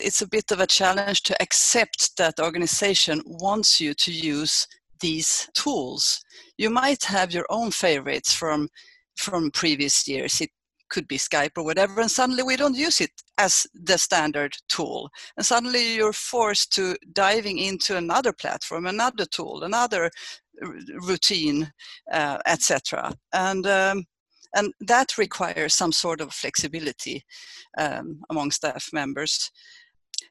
it's a bit of a challenge to accept that organization wants you to use these tools. You might have your own favorites from from previous years. It could be Skype or whatever, and suddenly we don't use it as the standard tool. And suddenly you're forced to diving into another platform, another tool, another routine, uh, etc. And um, and that requires some sort of flexibility um, among staff members.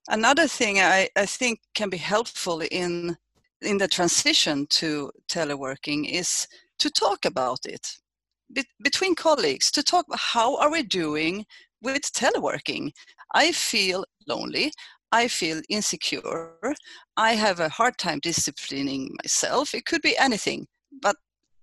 Another thing I, I think can be helpful in in the transition to teleworking is to talk about it be- between colleagues to talk about how are we doing with teleworking? I feel lonely i feel insecure i have a hard time disciplining myself it could be anything but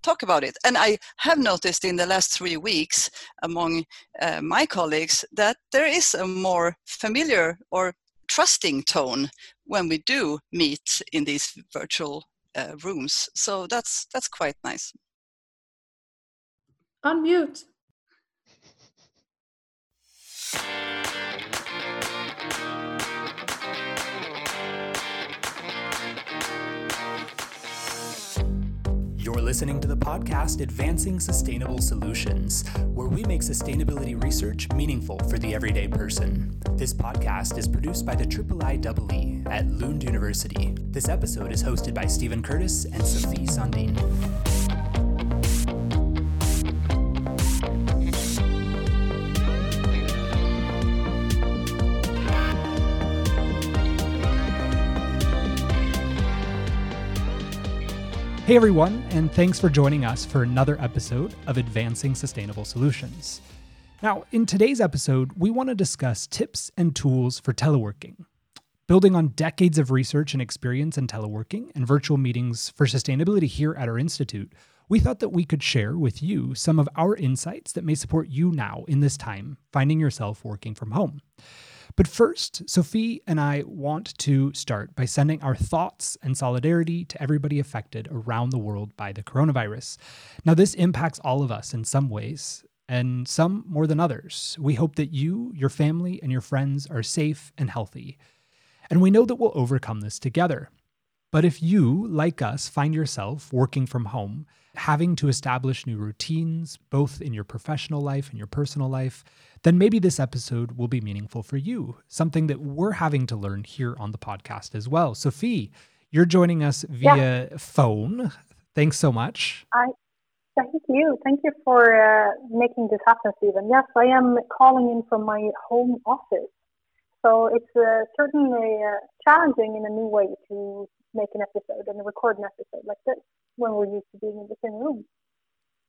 talk about it. And i have noticed in the last three weeks among uh, my colleagues that there is a more familiar or trusting tone when we do meet in these virtual uh, rooms so that's that's quite nice Unmute. You're listening to the podcast Advancing Sustainable Solutions, where we make sustainability research meaningful for the everyday person. This podcast is produced by the IIIEE at Lund University. This episode is hosted by Stephen Curtis and Sophie Sandin. Hey everyone, and thanks for joining us for another episode of Advancing Sustainable Solutions. Now, in today's episode, we want to discuss tips and tools for teleworking. Building on decades of research and experience in teleworking and virtual meetings for sustainability here at our Institute, we thought that we could share with you some of our insights that may support you now in this time, finding yourself working from home. But first, Sophie and I want to start by sending our thoughts and solidarity to everybody affected around the world by the coronavirus. Now, this impacts all of us in some ways, and some more than others. We hope that you, your family, and your friends are safe and healthy. And we know that we'll overcome this together. But if you, like us, find yourself working from home, having to establish new routines, both in your professional life and your personal life, then maybe this episode will be meaningful for you, something that we're having to learn here on the podcast as well. Sophie, you're joining us via yeah. phone. Thanks so much. I thank you. Thank you for uh, making this happen, Stephen. Yes, I am calling in from my home office. So it's uh, certainly uh, challenging in a new way to make an episode and record an episode like this when we're used to being in the same room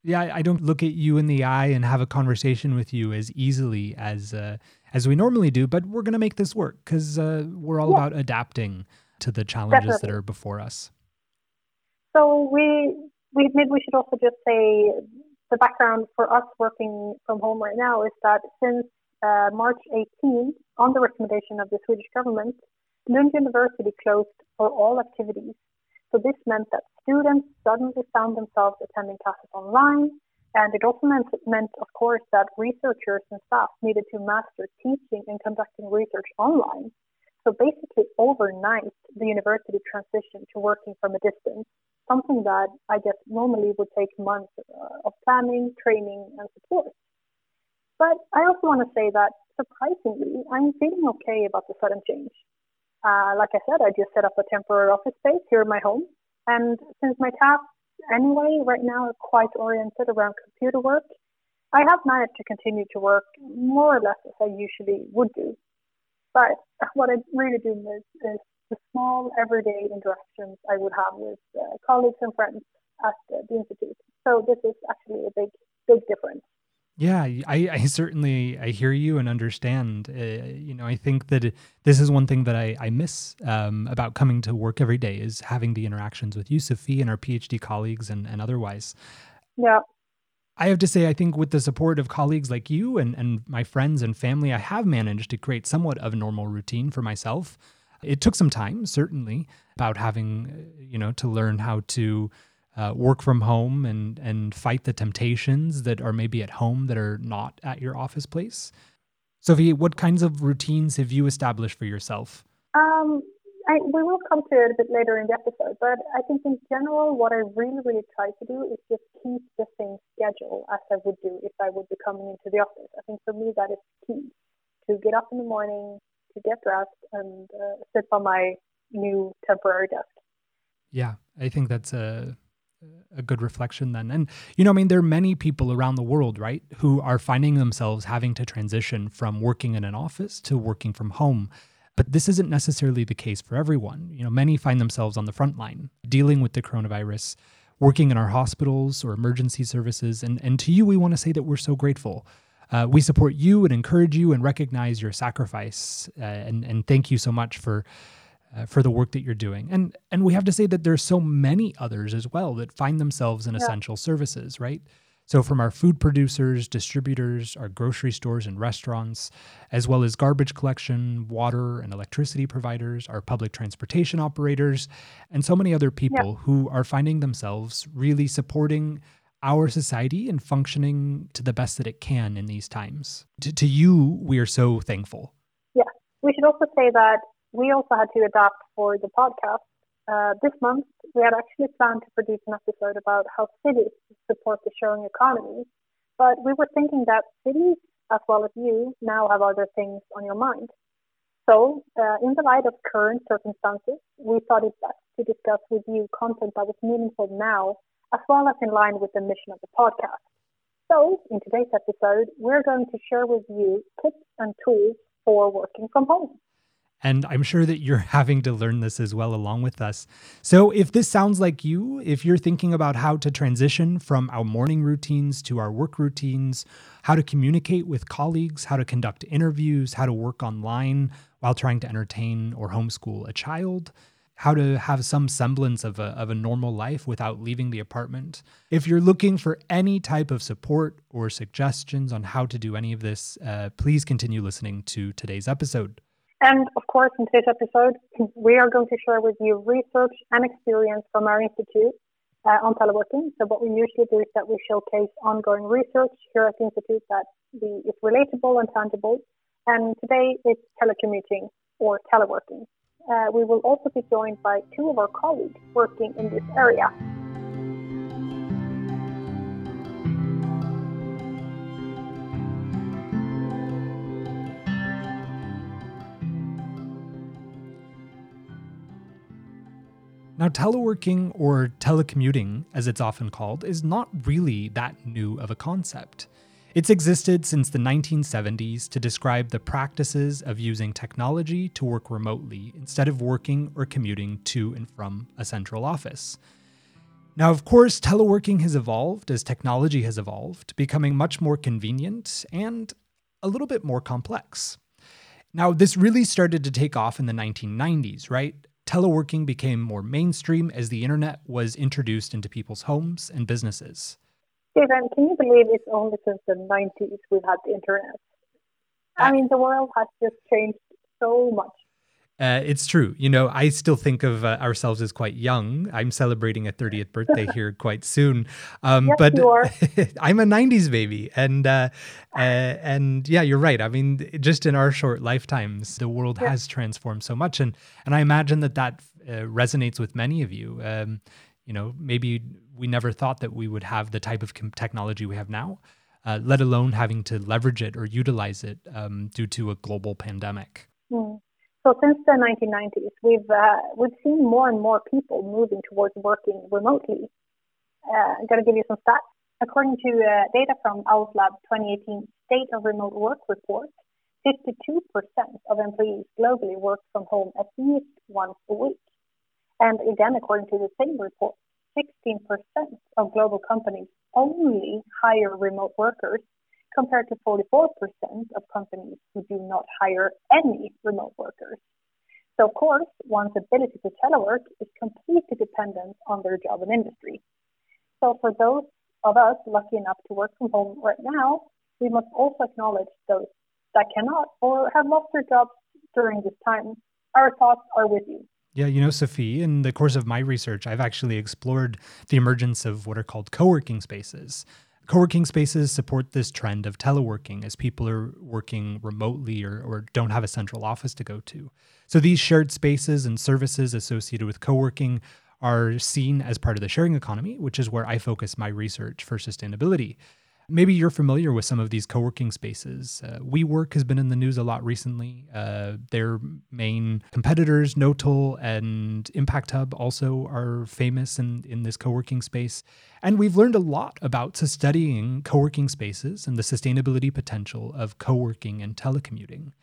yeah, I don't look at you in the eye and have a conversation with you as easily as uh, as we normally do. But we're going to make this work because uh, we're all yeah. about adapting to the challenges Definitely. that are before us. So we we maybe we should also just say the background for us working from home right now is that since uh, March 18th, on the recommendation of the Swedish government, Lund University closed for all activities so this meant that students suddenly found themselves attending classes online, and it also meant, meant, of course, that researchers and staff needed to master teaching and conducting research online. So basically, overnight, the university transitioned to working from a distance, something that I guess normally would take months uh, of planning, training, and support. But I also want to say that surprisingly, I'm feeling okay about the sudden change. Uh, like I said, I just set up a temporary office space here in my home. And since my tasks anyway right now are quite oriented around computer work, I have managed to continue to work more or less as I usually would do. But what I really do miss is the small everyday interactions I would have with uh, colleagues and friends at the, the institute. So this is actually a big, big difference. Yeah, I, I certainly I hear you and understand. Uh, you know, I think that this is one thing that I, I miss um, about coming to work every day is having the interactions with you, Sophie, and our PhD colleagues and, and otherwise. Yeah. I have to say, I think with the support of colleagues like you and, and my friends and family, I have managed to create somewhat of a normal routine for myself. It took some time, certainly, about having, uh, you know, to learn how to uh, work from home and and fight the temptations that are maybe at home that are not at your office place. Sophie, what kinds of routines have you established for yourself? Um, I, we will come to it a bit later in the episode, but I think in general, what I really, really try to do is just keep the same schedule as I would do if I would be coming into the office. I think for me, that is key to get up in the morning, to get dressed, and uh, sit on my new temporary desk. Yeah, I think that's a a good reflection then. And you know, I mean, there are many people around the world, right, who are finding themselves having to transition from working in an office to working from home. But this isn't necessarily the case for everyone. You know, many find themselves on the front line dealing with the coronavirus, working in our hospitals or emergency services. And, and to you, we want to say that we're so grateful. Uh, we support you and encourage you and recognize your sacrifice. Uh, and, and thank you so much for. Uh, for the work that you're doing. And and we have to say that there's so many others as well that find themselves in yeah. essential services, right? So, from our food producers, distributors, our grocery stores and restaurants, as well as garbage collection, water and electricity providers, our public transportation operators, and so many other people yeah. who are finding themselves really supporting our society and functioning to the best that it can in these times. To, to you, we are so thankful. Yeah. We should also say that we also had to adapt for the podcast uh, this month, we had actually planned to produce an episode about how cities support the sharing economy, but we were thinking that cities, as well as you, now have other things on your mind. So, uh, in the light of current circumstances, we thought it best to discuss with you content that was meaningful now, as well as in line with the mission of the podcast. So, in today's episode, we're going to share with you tips and tools for working from home. And I'm sure that you're having to learn this as well along with us. So, if this sounds like you, if you're thinking about how to transition from our morning routines to our work routines, how to communicate with colleagues, how to conduct interviews, how to work online while trying to entertain or homeschool a child, how to have some semblance of a, of a normal life without leaving the apartment. If you're looking for any type of support or suggestions on how to do any of this, uh, please continue listening to today's episode. And of course, in today's episode, we are going to share with you research and experience from our institute uh, on teleworking. So what we usually do is that we showcase ongoing research here at the institute that is relatable and tangible. And today it's telecommuting or teleworking. Uh, we will also be joined by two of our colleagues working in this area. Now, teleworking or telecommuting, as it's often called, is not really that new of a concept. It's existed since the 1970s to describe the practices of using technology to work remotely instead of working or commuting to and from a central office. Now, of course, teleworking has evolved as technology has evolved, becoming much more convenient and a little bit more complex. Now, this really started to take off in the 1990s, right? Teleworking became more mainstream as the internet was introduced into people's homes and businesses. Stephen, can you believe it's only since the 90s we've had the internet? I mean, the world has just changed so much. Uh, it's true. You know, I still think of uh, ourselves as quite young. I'm celebrating a 30th birthday here quite soon. Um, yes, but. I'm a 90s baby. And, uh, uh, and yeah, you're right. I mean, just in our short lifetimes, the world yeah. has transformed so much. And, and I imagine that that uh, resonates with many of you. Um, you know, maybe we never thought that we would have the type of technology we have now. Uh, let alone having to leverage it or utilize it um, due to a global pandemic. Mm. So since the 1990s, we've uh, we've seen more and more people moving towards working remotely. Uh, I'm going to give you some stats. According to uh, data from Owl Labs 2018 State of Remote Work report, 52% of employees globally work from home at least once a week. And again, according to the same report, 16% of global companies only hire remote workers compared to 44% of companies who do not hire any remote workers. So, of course, one's ability to telework is completely dependent on their job and industry. So, for those of us lucky enough to work from home right now, we must also acknowledge those that cannot or have lost their jobs during this time. Our thoughts are with you. Yeah, you know, Sophie, in the course of my research, I've actually explored the emergence of what are called co working spaces. Co working spaces support this trend of teleworking as people are working remotely or, or don't have a central office to go to. So these shared spaces and services associated with co working are seen as part of the sharing economy, which is where I focus my research for sustainability. Maybe you're familiar with some of these co working spaces. Uh, WeWork has been in the news a lot recently. Uh, their main competitors, Knotel and Impact Hub, also are famous in, in this co working space. And we've learned a lot about studying co working spaces and the sustainability potential of co working and telecommuting.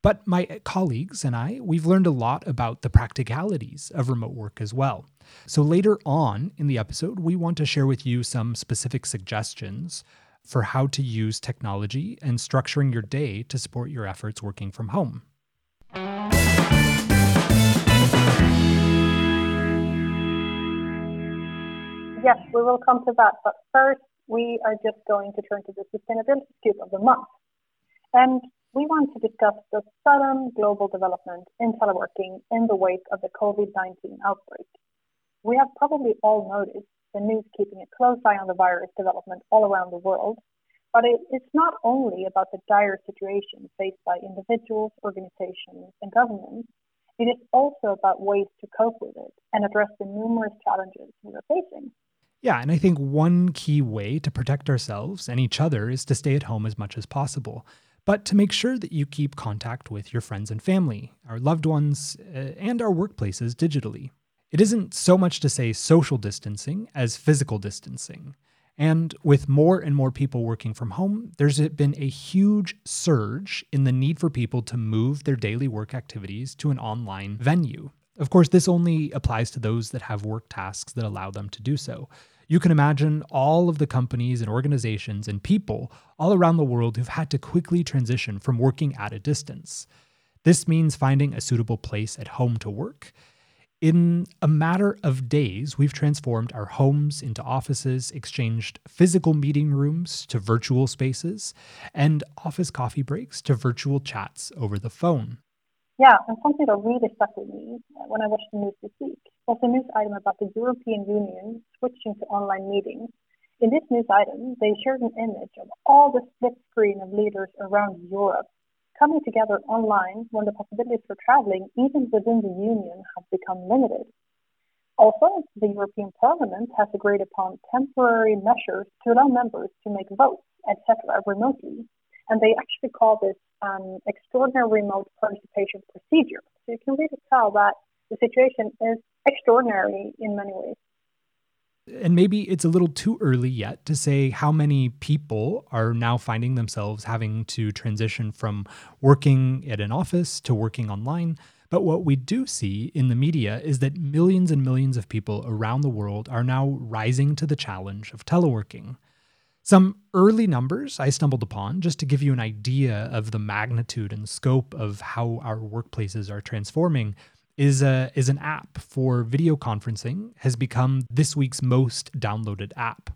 But my colleagues and I, we've learned a lot about the practicalities of remote work as well. So later on in the episode, we want to share with you some specific suggestions for how to use technology and structuring your day to support your efforts working from home. Yes, we will come to that. But first, we are just going to turn to the sustainability scoop of the month. And we want to discuss the sudden global development in teleworking in the wake of the COVID 19 outbreak. We have probably all noticed the news keeping a close eye on the virus development all around the world. But it, it's not only about the dire situation faced by individuals, organizations, and governments. It is also about ways to cope with it and address the numerous challenges we are facing. Yeah, and I think one key way to protect ourselves and each other is to stay at home as much as possible, but to make sure that you keep contact with your friends and family, our loved ones, uh, and our workplaces digitally. It isn't so much to say social distancing as physical distancing. And with more and more people working from home, there's been a huge surge in the need for people to move their daily work activities to an online venue. Of course, this only applies to those that have work tasks that allow them to do so. You can imagine all of the companies and organizations and people all around the world who've had to quickly transition from working at a distance. This means finding a suitable place at home to work in a matter of days, we've transformed our homes into offices, exchanged physical meeting rooms to virtual spaces, and office coffee breaks to virtual chats over the phone. Yeah, and something that really stuck with me uh, when I watched the news this week was a news item about the European Union switching to online meetings. In this news item, they shared an image of all the split screen of leaders around Europe coming together online when the possibilities for traveling, even within the Union, have become limited. Also, the European Parliament has agreed upon temporary measures to allow members to make votes, etc., remotely. And they actually call this an extraordinary remote participation procedure. So you can really tell that the situation is extraordinary in many ways and maybe it's a little too early yet to say how many people are now finding themselves having to transition from working at an office to working online. But what we do see in the media is that millions and millions of people around the world are now rising to the challenge of teleworking. Some early numbers I stumbled upon just to give you an idea of the magnitude and scope of how our workplaces are transforming is a is an app for video conferencing has become this week's most downloaded app.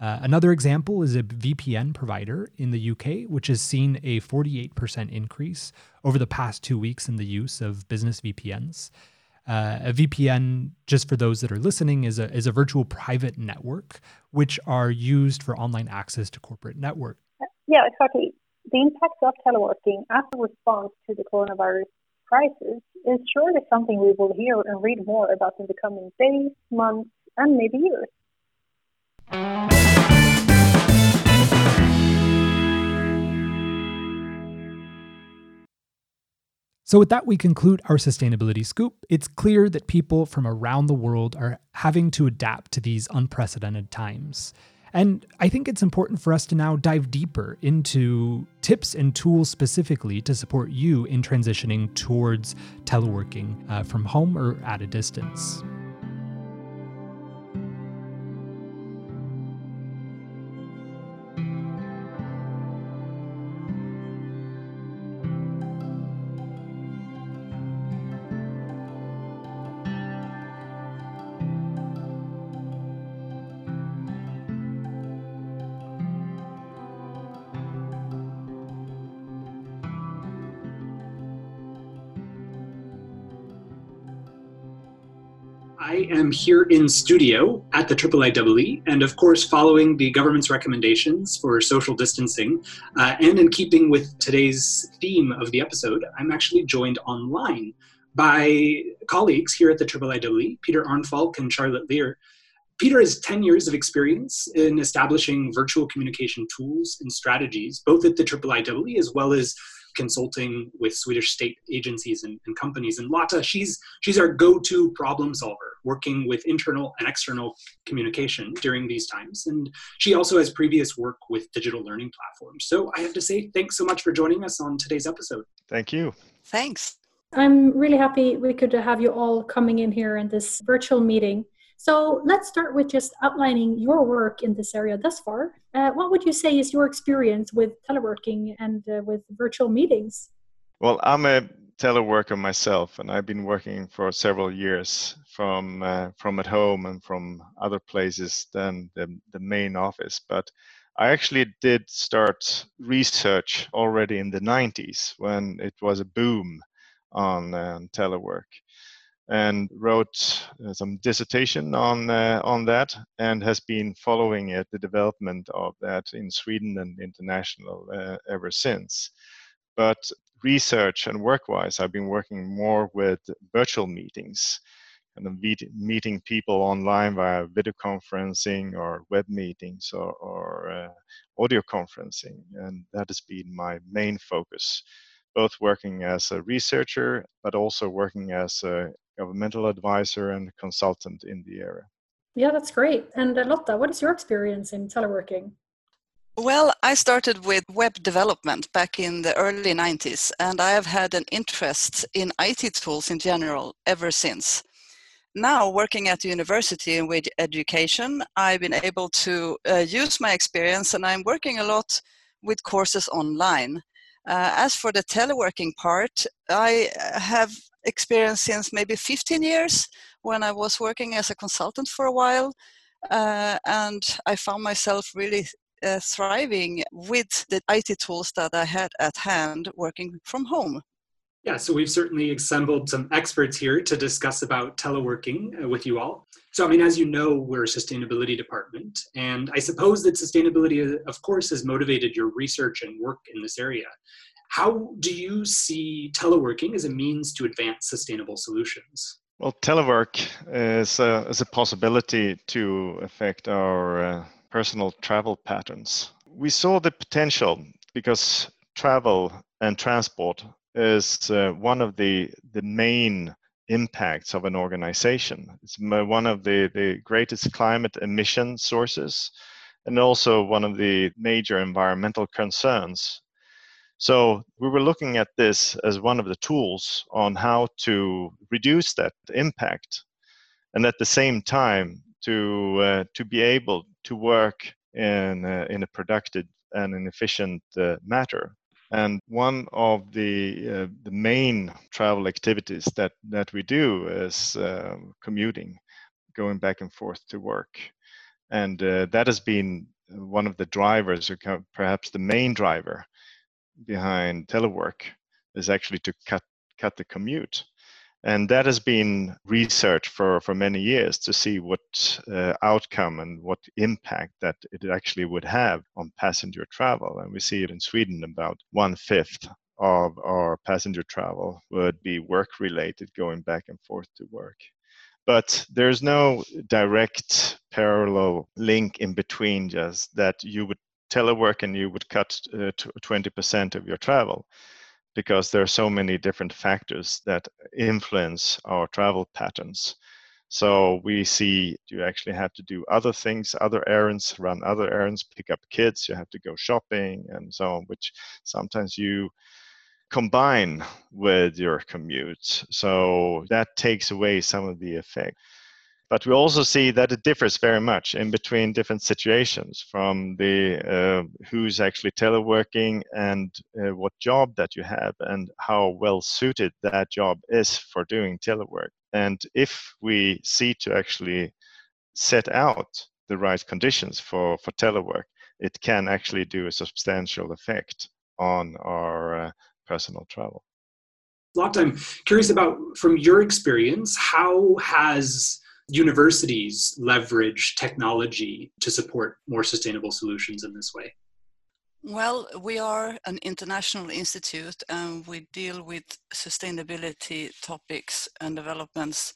Uh, another example is a VPN provider in the UK, which has seen a 48% increase over the past two weeks in the use of business VPNs. Uh, a VPN, just for those that are listening, is a, is a virtual private network which are used for online access to corporate network. Yeah, exactly. The impact of teleworking as a response to the coronavirus crisis is surely something we will hear and read more about in the coming days, months, and maybe years. So, with that, we conclude our sustainability scoop. It's clear that people from around the world are having to adapt to these unprecedented times. And I think it's important for us to now dive deeper into tips and tools specifically to support you in transitioning towards teleworking uh, from home or at a distance. I am here in studio at the IIIEE, and of course, following the government's recommendations for social distancing, uh, and in keeping with today's theme of the episode, I'm actually joined online by colleagues here at the IIIEE, Peter Arnfalk and Charlotte Leire. Peter has 10 years of experience in establishing virtual communication tools and strategies, both at the IIIEE as well as consulting with Swedish state agencies and, and companies. And Lotta, she's she's our go-to problem solver, working with internal and external communication during these times. And she also has previous work with digital learning platforms. So I have to say, thanks so much for joining us on today's episode. Thank you. Thanks. I'm really happy we could have you all coming in here in this virtual meeting. So let's start with just outlining your work in this area thus far. Uh, what would you say is your experience with teleworking and uh, with virtual meetings? Well, I'm a teleworker myself, and I've been working for several years from uh, from at home and from other places than the, the main office. But I actually did start research already in the 90s when it was a boom on uh, telework and wrote uh, some dissertation on uh, on that and has been following it the development of that in Sweden and international uh, ever since but research and work-wise I've been working more with virtual meetings and meet, meeting people online via video conferencing or web meetings or, or uh, audio conferencing and that has been my main focus both working as a researcher but also working as a governmental advisor and consultant in the area. Yeah, that's great. And Lotta, what is your experience in teleworking? Well, I started with web development back in the early 90s, and I have had an interest in IT tools in general ever since. Now, working at the university with education, I've been able to uh, use my experience, and I'm working a lot with courses online. Uh, as for the teleworking part, I have experience since maybe 15 years when I was working as a consultant for a while. Uh, and I found myself really uh, thriving with the IT tools that I had at hand working from home. Yeah, so we've certainly assembled some experts here to discuss about teleworking uh, with you all. So, I mean, as you know, we're a sustainability department, and I suppose that sustainability, uh, of course, has motivated your research and work in this area. How do you see teleworking as a means to advance sustainable solutions? Well, telework is a, is a possibility to affect our uh, personal travel patterns. We saw the potential because travel and transport is uh, one of the, the main impacts of an organization. It's one of the, the greatest climate emission sources and also one of the major environmental concerns so we were looking at this as one of the tools on how to reduce that impact, and at the same time to uh, to be able to work in uh, in a productive and an efficient uh, matter. And one of the uh, the main travel activities that that we do is um, commuting, going back and forth to work, and uh, that has been one of the drivers, or perhaps the main driver behind telework is actually to cut cut the commute and that has been researched for, for many years to see what uh, outcome and what impact that it actually would have on passenger travel. And we see it in sweden about one fifth of our passenger travel would be work related going back and forth to work. But there's no direct parallel link in between just that you would telework and you would cut uh, 20% of your travel because there are so many different factors that influence our travel patterns. So we see you actually have to do other things, other errands, run other errands, pick up kids, you have to go shopping and so on, which sometimes you combine with your commute. So that takes away some of the effect. But we also see that it differs very much in between different situations from the uh, who's actually teleworking and uh, what job that you have and how well suited that job is for doing telework. And if we see to actually set out the right conditions for, for telework, it can actually do a substantial effect on our uh, personal travel. Lotta, I'm curious about from your experience, how has universities leverage technology to support more sustainable solutions in this way? Well, we are an international institute and we deal with sustainability topics and developments.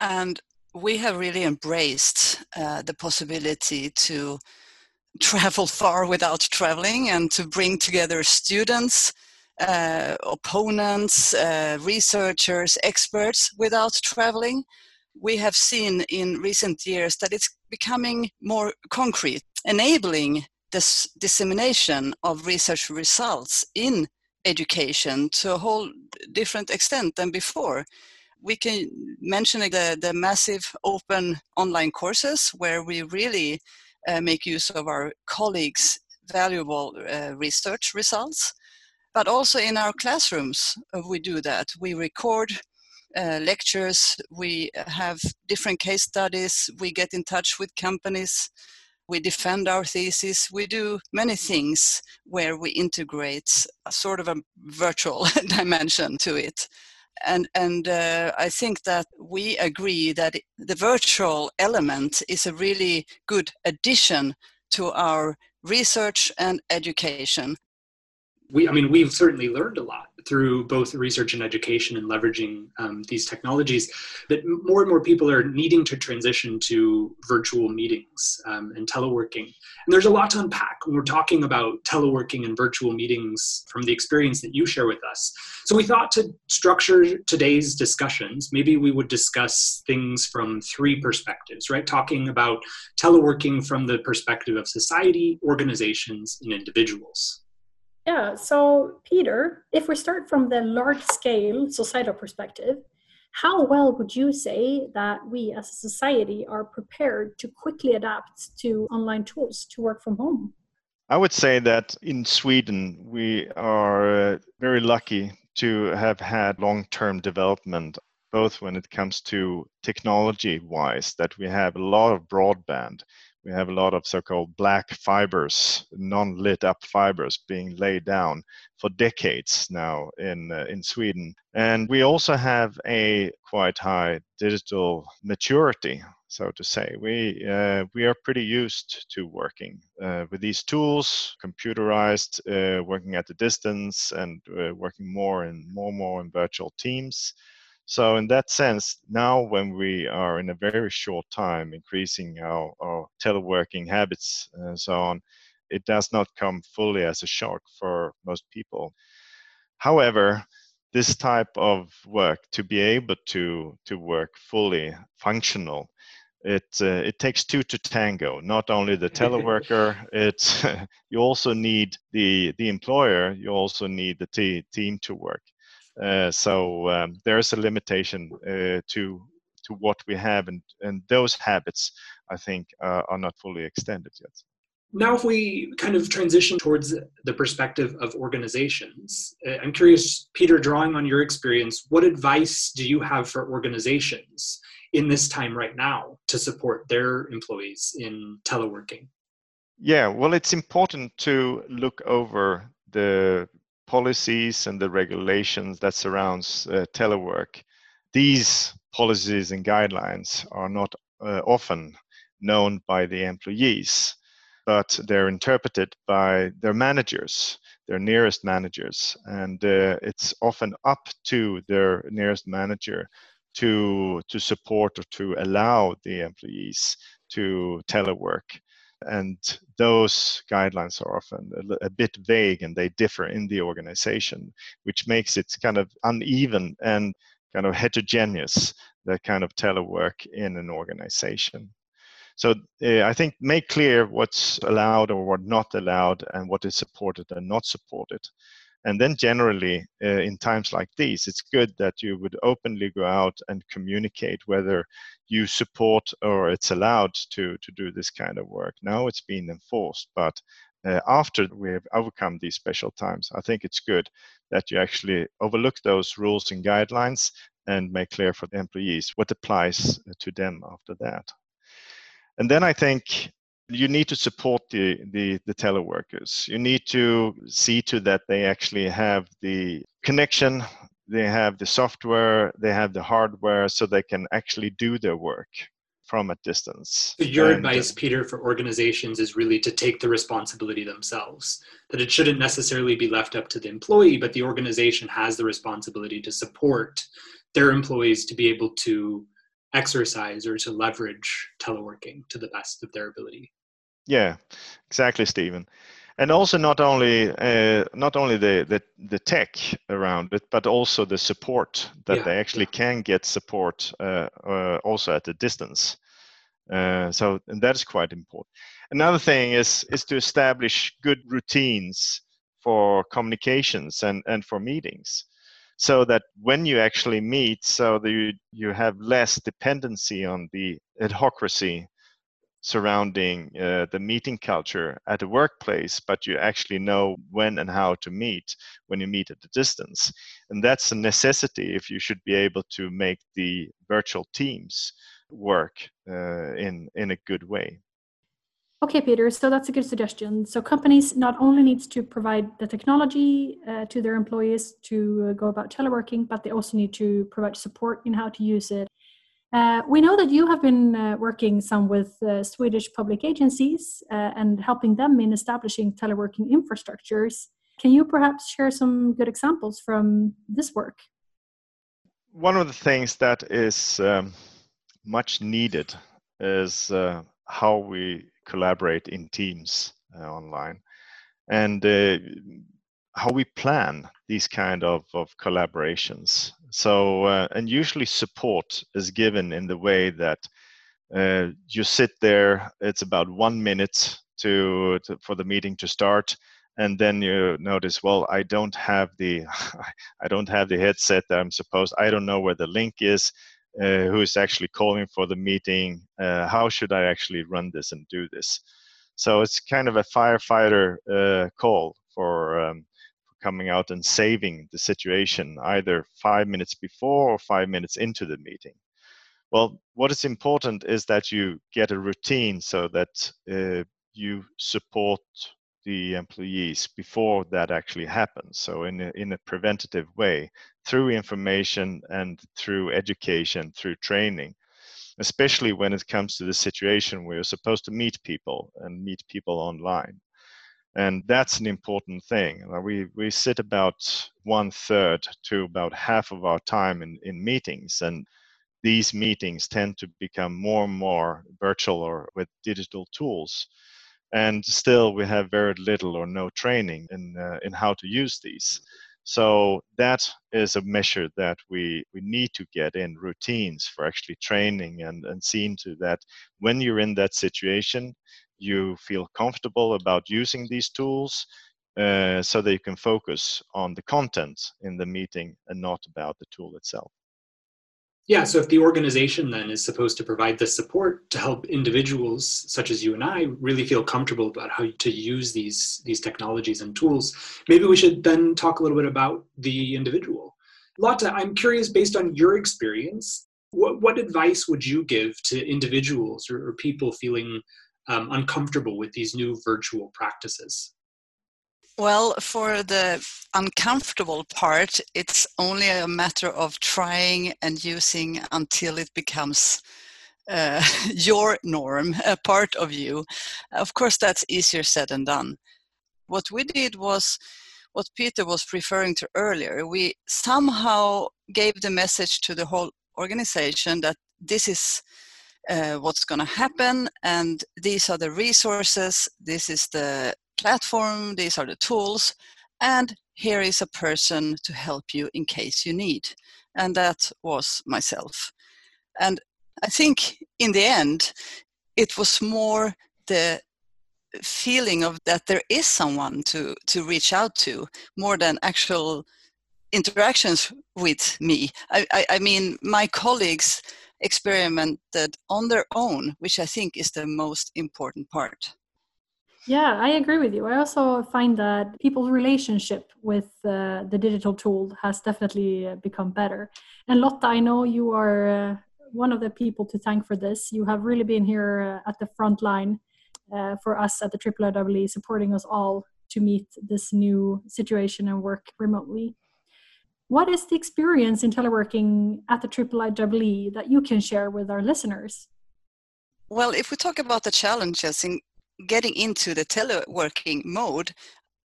And we have really embraced uh, the possibility to travel far without traveling and to bring together students, uh, opponents, uh, researchers, experts without traveling. We have seen in recent years that it's becoming more concrete, enabling this dissemination of research results in education to a whole different extent than before we can mention the, the massive open online courses where we really uh, make use of our colleagues' valuable uh, research results. But also in our classrooms, uh, we do that. We record uh, lectures, we have different case studies, we get in touch with companies, we defend our thesis, we do many things where we integrate a sort of a virtual dimension to it. And and uh, I think that we agree that the virtual element is a really good addition to our research and education we, I mean, we've certainly learned a lot through both research and education and leveraging um, these technologies that more and more people are needing to transition to virtual meetings um, and teleworking. And there's a lot to unpack when we're talking about teleworking and virtual meetings from the experience that you share with us. So we thought to structure today's discussions, maybe we would discuss things from three perspectives, right? Talking about teleworking from the perspective of society, organizations, and individuals. Yeah, so Peter, if we start from the large scale societal perspective, how well would you say that we as a society are prepared to quickly adapt to online tools to work from home? I would say that in Sweden, we are uh, very lucky to have had long term development, both when it comes to technology wise, that we have a lot of broadband we have a lot of so-called black fibers, non-lit up fibers being laid down for decades now in uh, in Sweden. And we also have a quite high digital maturity, so to say. We uh, we are pretty used to working uh, with these tools, computerized, uh, working at a distance, and uh, working more and more and more in virtual teams. So in that sense, now when we are in a very short time increasing our, our teleworking habits and so on, it does not come fully as a shock for most people. However, this type of work to be able to to work fully functional it uh, it takes two to tango not only the teleworker it you also need the the employer you also need the t- team to work so um, there is a limitation uh, to to what we have, and and those habits, I think, uh, are not fully extended yet. Now, if we kind of transition towards the perspective of organizations, I'm curious, Peter, drawing on your experience, what advice do you have for organizations in this time right now to support their employees in teleworking? Yeah, well, it's important to look over the policies and the regulations that surrounds uh, telework. These policies and guidelines are not uh, often known by the employees, but they're interpreted by their managers, their nearest managers, and uh, it's often up to their nearest manager to to support or to allow the employees to telework and those guidelines are often a, a, bit vague and they differ in the organization which makes it kind of uneven and kind of heterogeneous that kind of telework in an organization. So uh, i think make clear what's allowed or what not allowed and what is supported and not supported and then generally uh, in times like these it's good that you would openly go out and communicate whether you support or it's allowed to to do this kind of work. Now it's being enforced but uh, after we have overcome these special times i think it's good that you actually overlook those rules and guidelines and make clear for the employees what applies to them after that. And then i think you need to support the, the, the teleworkers. You need to see to that they actually have the connection they have the software, they have the hardware, so they can actually do their work from a distance. So your and, uh, advice, Peter, for organizations is really to take the responsibility themselves. That it shouldn't necessarily be left up to the employee, but the organization has the responsibility to support their employees to be able to exercise or to leverage teleworking to the best of their ability. Yeah, exactly, Stephen. And also not only uh, not only the, the the tech around it but also the support that yeah. they actually can get support uh, uh, also at a distance. Uh, so and that is quite important. Another thing is is to establish good routines for communications and and for meetings so that when you actually meet so that you, you have less dependency on the adhocracy surrounding uh, the meeting culture at the workplace, but you actually know when and how to meet when you meet at a distance. And that's a necessity if you should be able to make the virtual teams work uh, in, in a good way. Okay, Peter, so that's a good suggestion. So companies not only needs to provide the technology uh, to their employees to uh, go about teleworking, but they also need to provide support in how to use it uh, we know that you have been uh, working some with uh, Swedish public agencies uh, and helping them in establishing teleworking infrastructures. Can you perhaps share some good examples from this work? One of the things that is um, much needed is uh, how we collaborate in teams uh, online and how we plan these kind of, of collaborations so, uh, and usually support is given in the way that uh, you sit there, it's about one minute to, to, for the meeting to start. And then you notice, well, I don't have the, I don't have the headset that I'm supposed. I don't know where the link is. Uh, who is actually calling for the meeting? Uh, how should I actually run this and do this? So it's kind of a firefighter uh, call for um, coming out and saving the situation either five minutes before or five minutes into the meeting. Well, what is important is that you get a routine so that uh, you support the employees before that actually happens. So in a, in a preventative way, through information and through education, through training, especially when it comes to the situation where you're supposed to meet people and meet people online and that's an important thing. We we sit about one third to about half of our time in in meetings and these meetings tend to become more and more virtual or with digital tools. And still we have very little or no training in uh, in how to use these. So that is a measure that we, we need to get in routines for actually training and, and seeing to that when you're in that situation, you feel comfortable about using these tools uh, so that you can focus on the content in the meeting and not about the tool itself. Yeah, so if the organization then is supposed to provide the support to help individuals such as you and I really feel comfortable about how to use these these technologies and tools, maybe we should then talk a little bit about the individual. Lotta, I'm curious based on your experience, what, what advice would you give to individuals or, or people feeling um, uncomfortable with these new virtual practices? Well, for the uncomfortable part, it's only a matter of trying and using until it becomes uh, your norm, a part of you. Of course, that's easier said than done. What we did was what Peter was referring to earlier. We somehow gave the message to the whole organization that this is uh, what's going to happen and these are the resources this is the platform these are the tools and here is a person to help you in case you need. And that was myself. And i think in the end it was more the feeling of that there is someone to to reach out to more than actual interactions with me. I, I, I mean my colleagues experimented on their own, which I think is the most important part. Yeah, I agree with you. I also find that people's relationship with uh, the digital tool has definitely uh, become better. And Lotta, I know you are uh, one of the people to thank for this. You have really been here uh, at the front line uh, for us at the IIIEE, supporting us all to meet this new situation and work remotely. What is the experience in teleworking at the IIIEE that you can share with our listeners? Well, if we talk about the challenges in getting into the teleworking mode,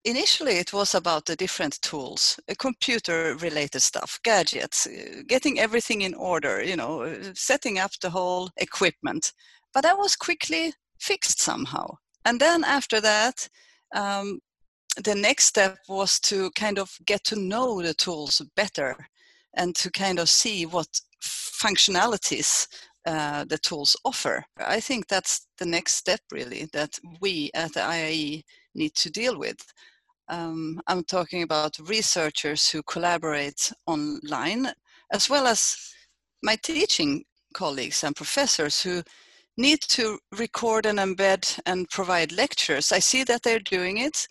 initially it was about the different tools uh, computer related stuff gadgets uh, getting everything in order you know uh, setting up the whole equipment but that was quickly fixed somehow and then after that um, the next step was to kind of get to know the tools better and to kind of see what functionalities uh, the tools offer. I think that's the next step, really, that we at the IIIEE need to deal with. Um, I'm talking about researchers who collaborate online, as well as my teaching colleagues and professors who need to record and embed and provide lectures. I see that they're doing it,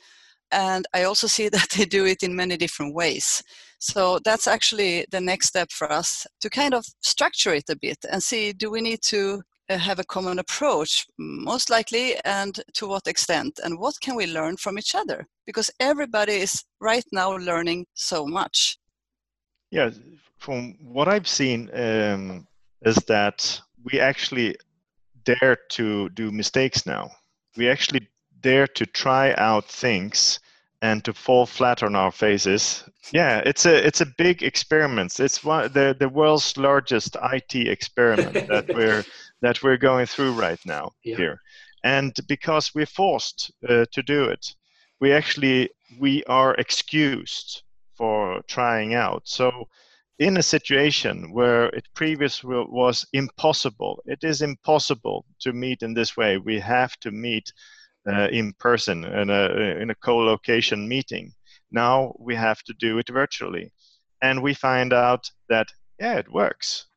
and I also see that they do it in many different ways. So that's actually the next step for us to kind of structure it a bit and see do we need to uh, have a common approach, most likely, and to what extent, and what can we learn from each other? Because everybody is right now learning so much. Yeah, from what I've seen, um, is that we actually dare to do mistakes now. We actually dare to try out things and to fall flat on our faces. Yeah, it's a it's a big experiment. It's one the the world's largest IT experiment that we're that we're going through right now yeah. here, and because we're forced uh, to do it, we actually we are excused for trying out. So in a situation where it previously was impossible, it is impossible to meet in this way. We have to meet uh, in person in a, in a co-location meeting. Now we have to do it virtually. And we find out that, yeah, it works.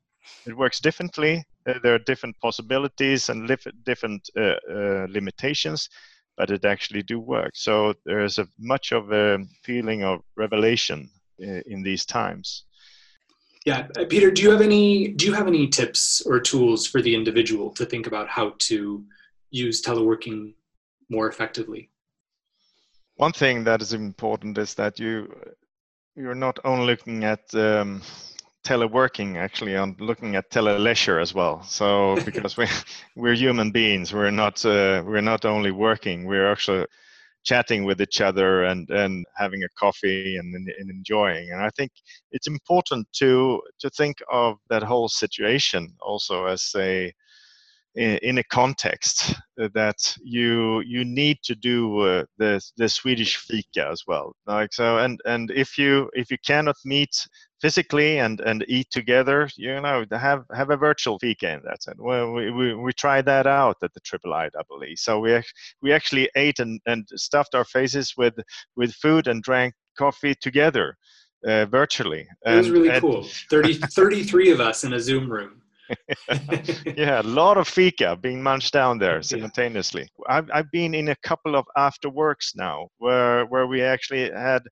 It works differently. Uh, there are different possibilities and li- different uh, uh, limitations, but it actually do work. So there's a much of a feeling of revelation uh, in these times. Yeah, Peter, do you have any do you have any tips or tools for the individual to think about how to use teleworking more effectively? One thing that is important is that you you're not only looking at um, teleworking actually on looking at teleleisure as well so because we we're human beings we're not uh, we're not only working we're actually chatting with each other and and having a coffee and, and enjoying and i think it's important to to think of that whole situation also as a in, a context that you you need to do uh, the the Swedish fika as well. Like so, and and if you if you cannot meet physically and and eat together, you know, have have a virtual fika in that sense. Well, we we, we tried that out at the Triple IEEE. So we we actually ate and and stuffed our faces with with food and drank coffee together. Uh, virtually. It was really and, cool. 30, 33 of us in a Zoom room. yeah, a lot of fika being munched down there simultaneously. I've, I've been in a couple of after works now where where we actually had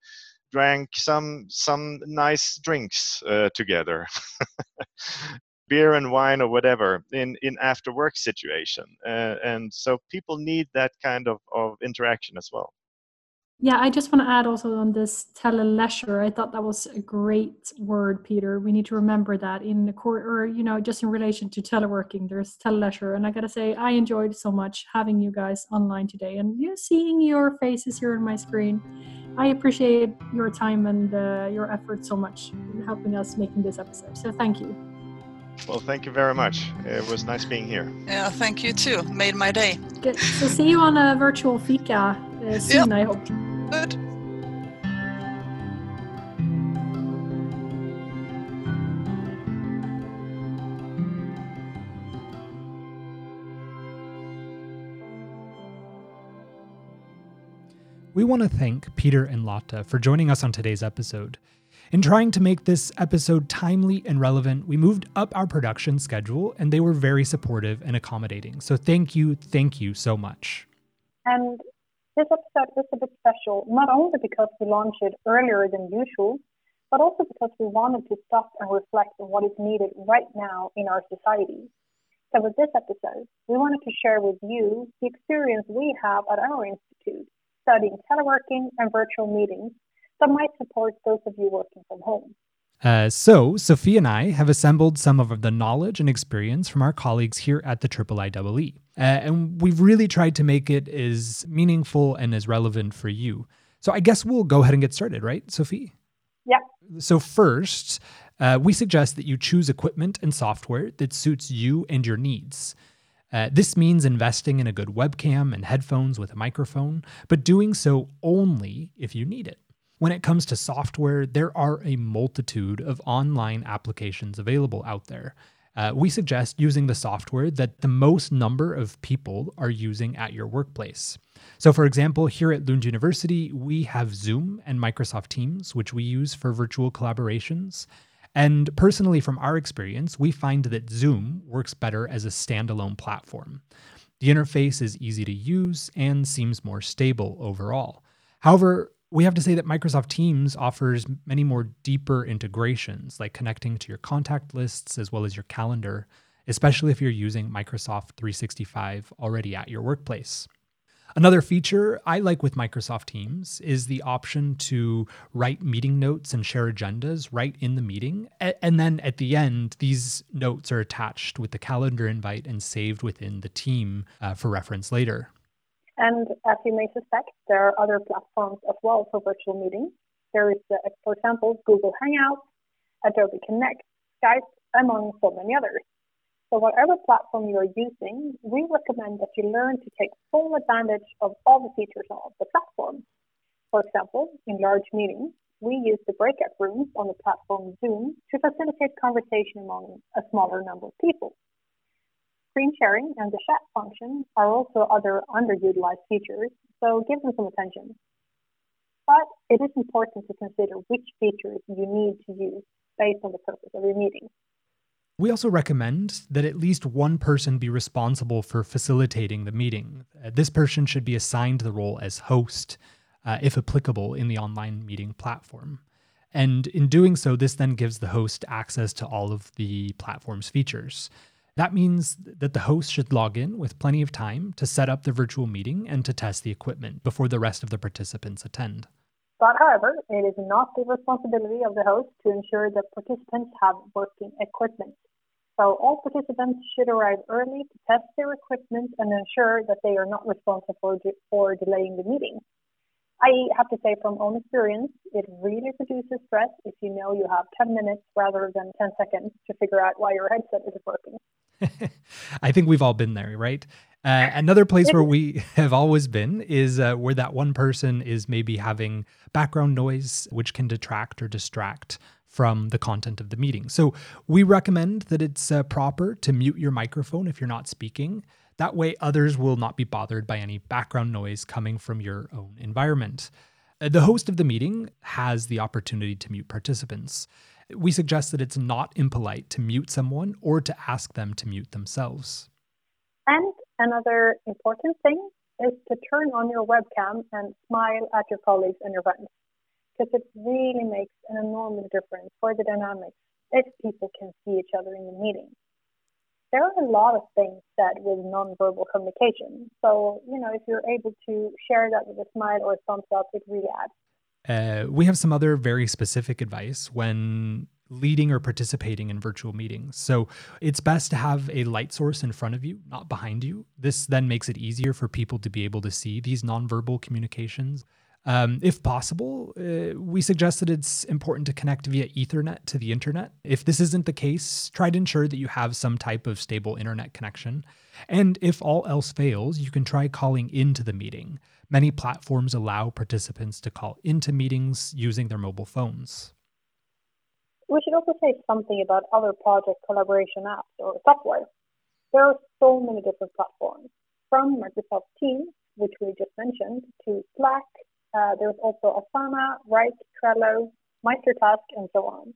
drank some some nice drinks uh, together. Beer and wine or whatever in in after work situation uh, and so people need that kind of of interaction as well yeah, I just want to add also on this teleleisure. I thought that was a great word, Peter. We need to remember that in the court, or you know, just in relation to teleworking, there's teleleisure, and I gotta say, I enjoyed so much having you guys online today, and you know, seeing your faces here on my screen. I appreciate your time and uh, your effort so much in helping us making this episode. So thank you. Well, thank you very much. It was nice being here. Yeah, thank you too. Made my day. Good. So see you on a virtual fika uh, soon, yep. I hope. Good. We want to thank Peter and Lotta for joining us on today's episode. In trying to make this episode timely and relevant, we moved up our production schedule and they were very supportive and accommodating. So thank you, thank you so much. And this episode is a bit special, not only because we launched it earlier than usual, but also because we wanted to stop and reflect on what is needed right now in our society. So with this episode, we wanted to share with you the experience we have at our institute studying teleworking and virtual meetings that might support those of you working from home. Uh, so, Sophie and I have assembled some of the knowledge and experience from our colleagues here at the IIIEE. Uh, and we've really tried to make it as meaningful and as relevant for you. So, I guess we'll go ahead and get started, right, Sophie? Yeah. So, first, uh, we suggest that you choose equipment and software that suits you and your needs. Uh, this means investing in a good webcam and headphones with a microphone, but doing so only if you need it. When it comes to software, there are a multitude of online applications available out there. Uh, we suggest using the software that the most number of people are using at your workplace. So, for example, here at Lund University, we have Zoom and Microsoft Teams, which we use for virtual collaborations. And personally, from our experience, we find that Zoom works better as a standalone platform. The interface is easy to use and seems more stable overall. However, we have to say that Microsoft Teams offers many more deeper integrations, like connecting to your contact lists as well as your calendar, especially if you're using Microsoft 365 already at your workplace. Another feature I like with Microsoft Teams is the option to write meeting notes and share agendas right in the meeting. And then at the end, these notes are attached with the calendar invite and saved within the team uh, for reference later. And as you may suspect, there are other platforms as well for virtual meetings. There is, uh, for example, Google Hangouts, Adobe Connect, Skype, among so many others. So whatever platform you're using, we recommend that you learn to take full advantage of all the features of the platform. For example, in large meetings, we use the breakout rooms on the platform Zoom to facilitate conversation among a smaller number of people. Screen sharing and the chat function are also other underutilized features, so give them some attention. But it is important to consider which features you need to use based on the purpose of your meeting. We also recommend that at least one person be responsible for facilitating the meeting. Uh, this person should be assigned the role as host, uh, if applicable, in the online meeting platform. And in doing so, this then gives the host access to all of the platform's features. That means that the host should log in with plenty of time to set up the virtual meeting and to test the equipment before the rest of the participants attend. But however, it is not the responsibility of the host to ensure that participants have working equipment. So all participants should arrive early to test their equipment and ensure that they are not responsible for, delaying the meeting. I have to say from own experience, it really reduces stress if you know you have 10 minutes rather than 10 seconds to figure out why your headset isn't working. I think we've all been there, right? Uh, another place where we have always been is uh, where that one person is maybe having background noise, which can detract or distract from the content of the meeting. So we recommend that it's uh, proper to mute your microphone if you're not speaking. That way, others will not be bothered by any background noise coming from your own environment. Uh, the host of the meeting has the opportunity to mute participants we suggest that it's not impolite to mute someone or to ask them to mute themselves. And another important thing is to turn on your webcam and smile at your colleagues and your friends because it really makes an enormous difference for the dynamics if people can see each other in the meeting. There are a lot of things said with nonverbal communication. So, you know, if you're able to share that with a smile or a thumbs up, it really adds. Uh, we have some other very specific advice when leading or participating in virtual meetings. So it's best to have a light source in front of you, not behind you. This then makes it easier for people to be able to see these nonverbal communications. Um, if possible, uh, we suggest that it's important to connect via Ethernet to the internet. If this isn't the case, try to ensure that you have some type of stable internet connection. And if all else fails, you can try calling into the meeting. Many platforms allow participants to call into meetings using their mobile phones. We should also say something about other project collaboration apps or software. There are so many different platforms, from Microsoft Teams, which we just mentioned, to Slack. Uh, there's also Asana, Wrike, Trello, MeisterTask, and so on.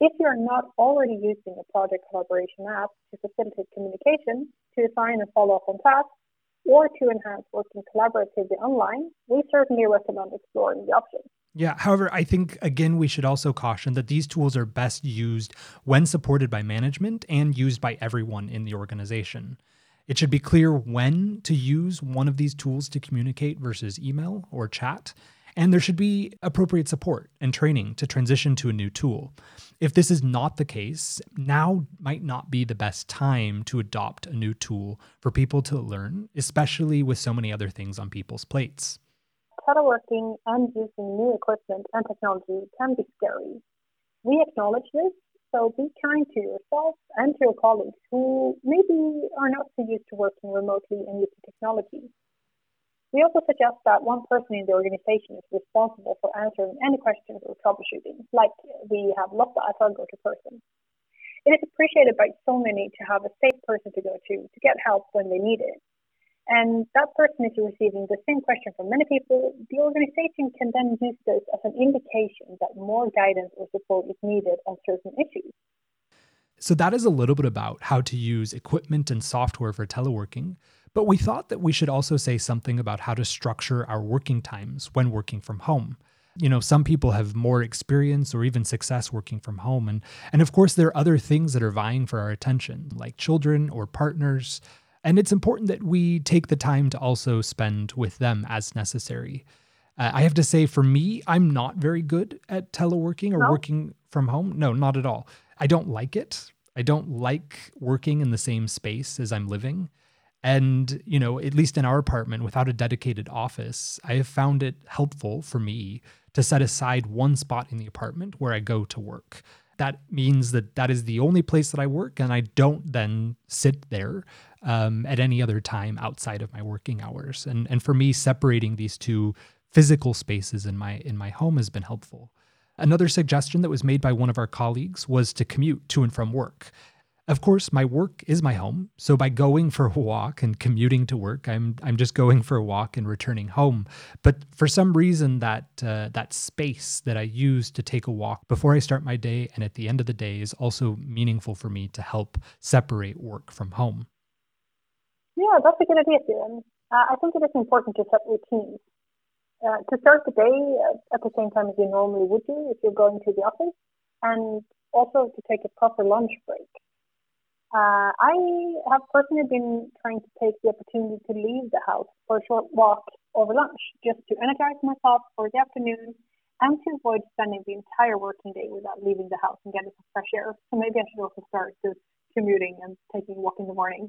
If you're not already using a project collaboration app to facilitate communication, to assign and follow up on tasks, or to enhance working collaboratively online, we certainly recommend exploring the option. Yeah, however, I think again we should also caution that these tools are best used when supported by management and used by everyone in the organization. It should be clear when to use one of these tools to communicate versus email or chat. And there should be appropriate support and training to transition to a new tool. If this is not the case, now might not be the best time to adopt a new tool for people to learn, especially with so many other things on people's plates. Teleworking and using new equipment and technology can be scary. We acknowledge this, so be kind to yourself and to your colleagues who maybe are not so used to working remotely and using technology. We also suggest that one person in the organization is responsible for answering any questions or troubleshooting, like we have Lotta as our go-to person. It is appreciated by so many to have a safe person to go to to get help when they need it. And that person is receiving the same question from many people. The organization can then use this as an indication that more guidance or support is needed on certain issues. So, that is a little bit about how to use equipment and software for teleworking. But we thought that we should also say something about how to structure our working times when working from home. You know, some people have more experience or even success working from home. And, and of course, there are other things that are vying for our attention, like children or partners. And it's important that we take the time to also spend with them as necessary. Uh, I have to say, for me, I'm not very good at teleworking or no. working from home. No, not at all. I don't like it. I don't like working in the same space as I'm living. And, you know, at least in our apartment without a dedicated office, I have found it helpful for me to set aside one spot in the apartment where I go to work. That means that that is the only place that I work, and I don't then sit there um, at any other time outside of my working hours. And and for me, separating these two physical spaces in my in my home has been helpful. Another suggestion that was made by one of our colleagues was to commute to and from work. Of course, my work is my home, so by going for a walk and commuting to work, I'm I'm just going for a walk and returning home. But for some reason, that uh, that space that I use to take a walk before I start my day and at the end of the day is also meaningful for me to help separate work from home. Yeah, that's a good idea, Stephen. Uh, I think it is important to set routines. Uh, to start the day at the same time as you normally would do if you're going to the office, and also to take a proper lunch break. Uh, I have personally been trying to take the opportunity to leave the house for a short walk over lunch, just to energize myself for the afternoon and to avoid spending the entire working day without leaving the house and getting some fresh air. So maybe I should also start just commuting and taking a walk in the morning.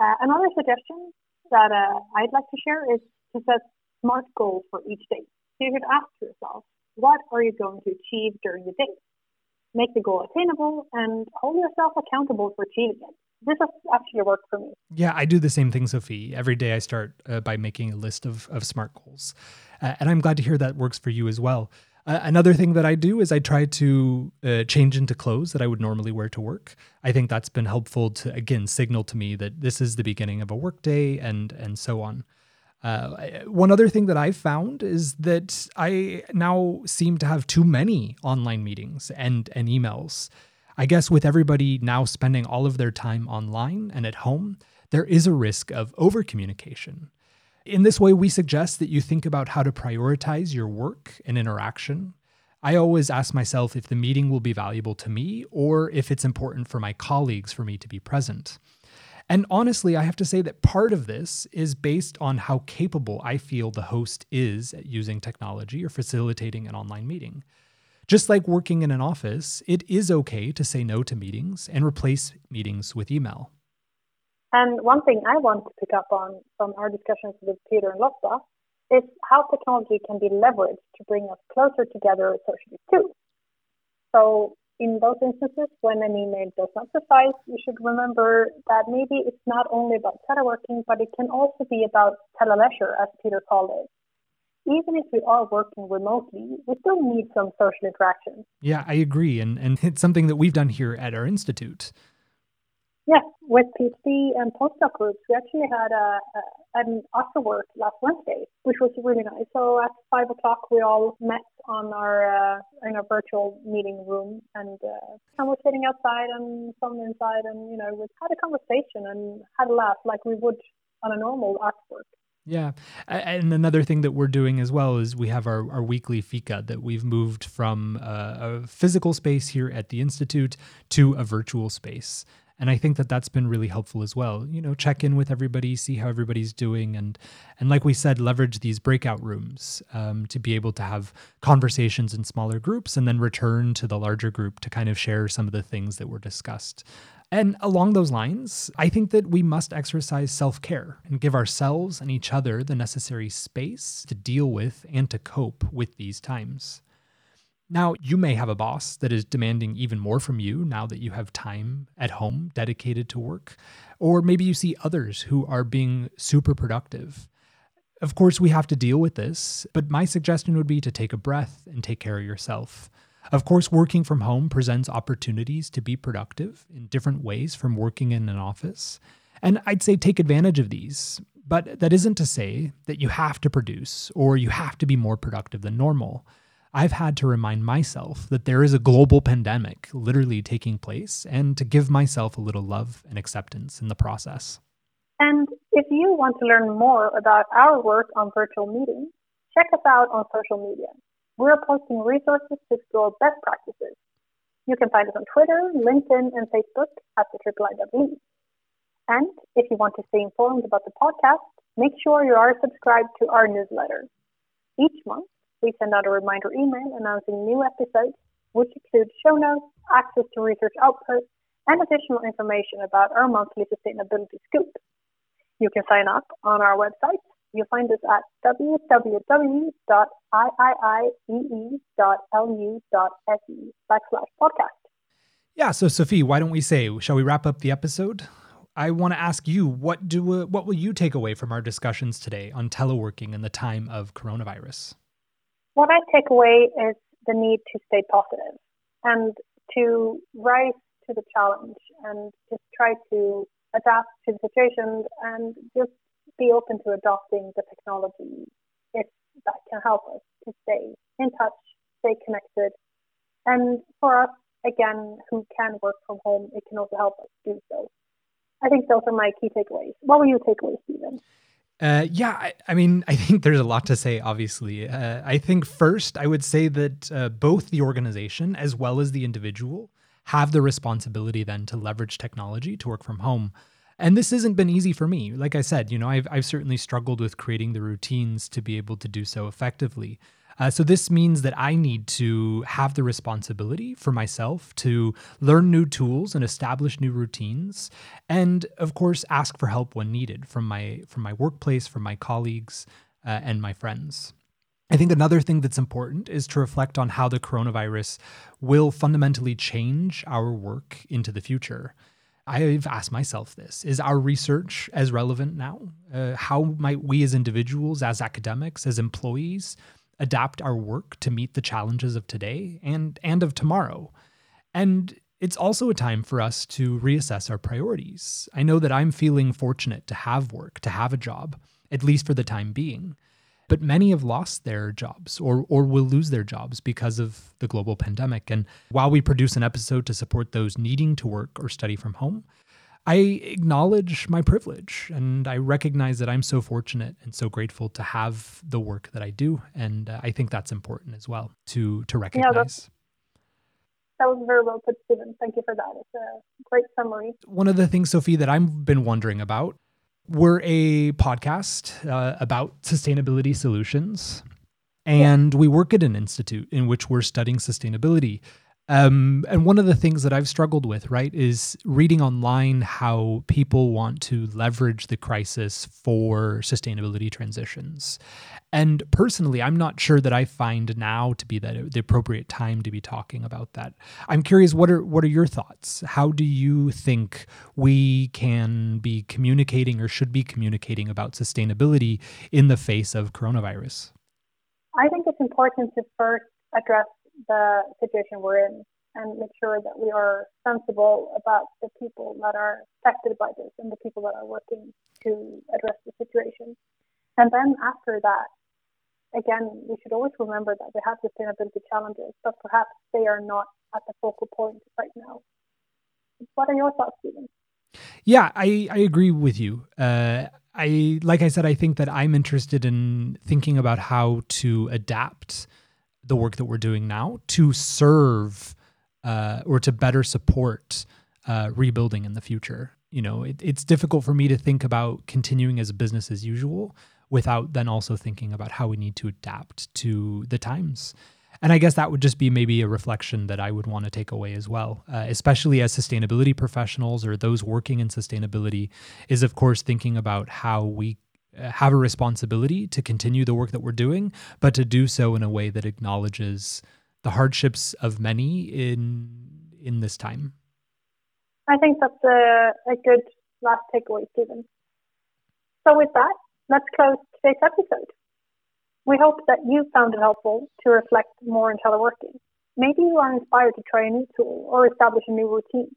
Uh, another suggestion that uh, I'd like to share is to set smart goals for each day. So you should ask yourself, what are you going to achieve during the day? Make the goal attainable, and hold yourself accountable for achieving it. This actually worked for me. Yeah, I do the same thing, Sophie. Every day I start uh, by making a list of, of SMART goals. Uh, and I'm glad to hear that works for you as well. Uh, another thing that I do is I try to uh, change into clothes that I would normally wear to work. I think that's been helpful to again signal to me that this is the beginning of a workday and and so on. Uh, one other thing that I've found is that I now seem to have too many online meetings and, and emails. I guess with everybody now spending all of their time online and at home, there is a risk of over communication. In this way, we suggest that you think about how to prioritize your work and interaction. I always ask myself if the meeting will be valuable to me or if it's important for my colleagues for me to be present. And honestly, I have to say that part of this is based on how capable I feel the host is at using technology or facilitating an online meeting. Just like working in an office, it is okay to say no to meetings and replace meetings with email. And one thing I want to pick up on from our discussions with Peter and Lotta is how technology can be leveraged to bring us closer together socially too. So in those instances, when an email does not suffice, you should remember that maybe it's not only about teleworking, but it can also be about teleleisure, as Peter called it. Even if we are working remotely, we still need some social interaction. Yeah, I agree. And, and it's something that we've done here at our institute. Yes, with PhD and postdoc groups, we actually had a, a an after work last Wednesday, which was really nice. So at five o'clock, we all met on our uh, in our virtual meeting room, and uh, and we're sitting outside and some inside, and you know, we had a conversation and had a laugh like we would on a normal artwork. Yeah. And another thing that we're doing as well is we have our, our weekly fika that we've moved from uh, a physical space here at the Institute to a virtual space. And i think that that's been really helpful as well you know check in with everybody see how everybody's doing and and like we said leverage these breakout rooms um, to be able to have conversations in smaller groups and then return to the larger group to kind of share some of the things that were discussed and along those lines, I think that we must exercise self care and give ourselves and each other the necessary space to deal with and to cope with these times. Now, you may have a boss that is demanding even more from you now that you have time at home dedicated to work, or maybe you see others who are being super productive. Of course, we have to deal with this, but my suggestion would be to take a breath and take care of yourself. Of course, working from home presents opportunities to be productive in different ways from working in an office. And I'd say take advantage of these. But that isn't to say that you have to produce or you have to be more productive than normal. I've had to remind myself that there is a global pandemic literally taking place and to give myself a little love and acceptance in the process. And if you want to learn more about our work on virtual meetings, check us out on social media. We're posting resources to explore best practices. You can find us on Twitter, LinkedIn, and Facebook at the IIIEE. And if you want to stay informed about the podcast, make sure you are subscribed to our newsletter. Each month, we send out a reminder email announcing new episodes, which include show notes, access to research output, and additional information about our monthly sustainability scoop. You can sign up on our website You'll find us at www.iiiee.lu.se backslash podcast. Yeah, so Sophie, why don't we say, shall we wrap up the episode? I want to ask you, what do uh, what will you take away from our discussions today on teleworking in the time of coronavirus? What I take away is the need to stay positive and to rise to the challenge and just try to adapt to the situation and just be open to adopting the technology if that can help us to stay in touch, stay connected. And for us, again, who can work from home, it can also help us do so. I think those are my key takeaways. What were your takeaways, Stephen? Uh, yeah, I, I, mean, I think there's a lot to say, obviously. Uh, I think first, I would say that uh, both the organization as well as the individual have the responsibility then to leverage technology to work from home. And this hasn't been easy for me. Like I said, you know, I've, I've certainly struggled with creating the routines to be able to do so effectively. Uh, so this means that I need to have the responsibility for myself to learn new tools and establish new routines, and of course ask for help when needed from my from my workplace, from my colleagues, uh, and my friends. I think another thing that's important is to reflect on how the coronavirus will fundamentally change our work into the future. I've asked myself this Is our research as relevant now? Uh, how might we as individuals, as academics, as employees, adapt our work to meet the challenges of today and, and of tomorrow? And it's also a time for us to reassess our priorities. I know that I'm feeling fortunate to have work, to have a job, at least for the time being. But many have lost their jobs or, or will lose their jobs because of the global pandemic. And while we produce an episode to support those needing to work or study from home, I acknowledge my privilege and I recognize that I'm so fortunate and so grateful to have the work that I do. And uh, I think that's important as well to, to recognize. Yeah, that was very well put, Stephen. Thank you for that. It's a great summary. One of the things, Sophie, that I've been wondering about we're a podcast uh, about sustainability solutions, and we work at an institute in which we're studying sustainability. Um, and one of the things that I've struggled with, right, is reading online how people want to leverage the crisis for sustainability transitions. And personally, I'm not sure that I find now to be that the appropriate time to be talking about that. I'm curious, what are what are your thoughts? How do you think we can be communicating or should be communicating about sustainability in the face of coronavirus? I think it's important to first address the situation we're in and make sure that we are sensible about the people that are affected by this and the people that are working to address the situation. And then after that, again, we should always remember that we have sustainability challenges, but perhaps they are not at the focal point right now. What are your thoughts, Stephen? Yeah, I, I agree with you. Uh, I like I said, I think that I'm interested in thinking about how to adapt the work that we're doing now to serve uh, or to better support uh, rebuilding in the future. You know, it, it's difficult for me to think about continuing as business as usual without then also thinking about how we need to adapt to the times. And I guess that would just be maybe a reflection that I would want to take away as well, uh, especially as sustainability professionals or those working in sustainability, is of course thinking about how we Uh, have a responsibility to continue the work that we're doing, but to do so in a way that acknowledges the hardships of many in in this time. I think that's a, a good last takeaway, Stephen. So with that, let's close today's episode. We hope that you found it helpful to reflect more on teleworking. Maybe you are inspired to try a new tool or establish a new routine.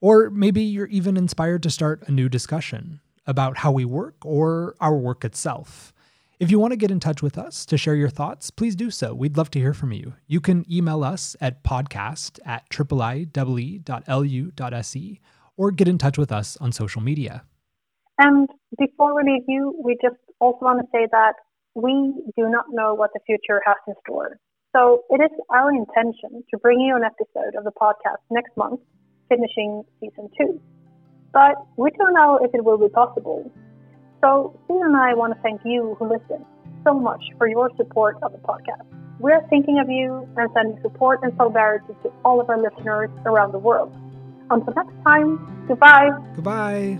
Or maybe you're even inspired to start a new discussion about how we work or our work itself. If you want to get in touch with us to share your thoughts, please do so. We'd love to hear from you. You can email us at podcast at iiiee.lu.se or get in touch with us on social media. And before we leave you, we just also want to say that we do not know what the future has in store. So it is our intention to bring you an episode of the podcast next month, finishing season two. But we don't know if it will be possible. So Steve and I want to thank you who listen so much for your support of the podcast. We're thinking of you and sending support and solidarity to all of our listeners around the world. Until next time, goodbye. Goodbye.